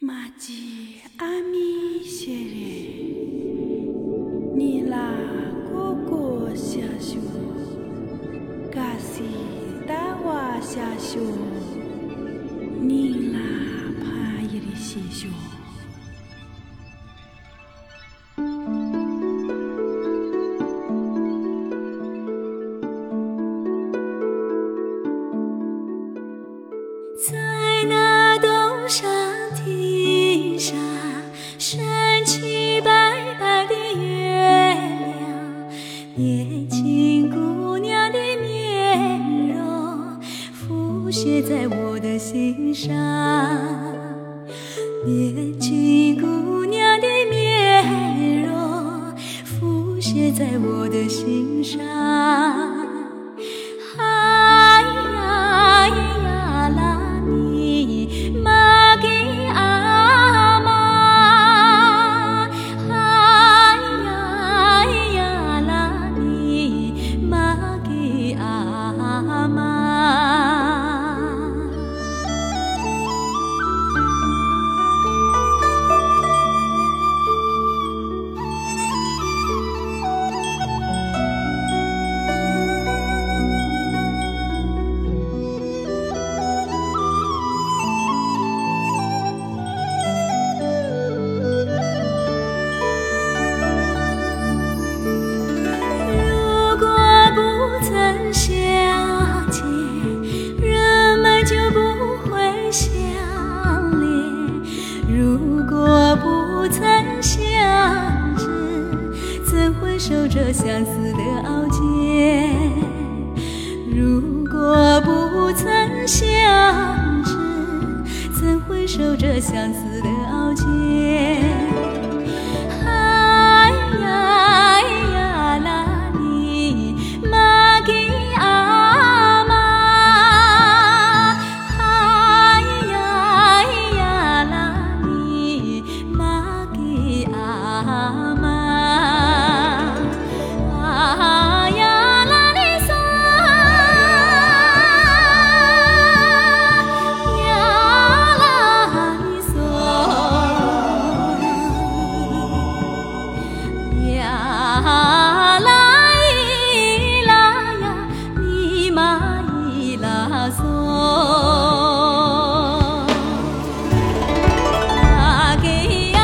玛吉阿米谢耶，尼拉哥哥下修，嘎西达瓦下修，尼拉帕耶里西修。浮现在我的心上。年轻姑娘的面容浮现在我的心上。曾相知，怎会守着相思的傲肩？如果不曾相知，怎会守着相思的傲啊拉依啦呀咪嘛依啦嗦给给呀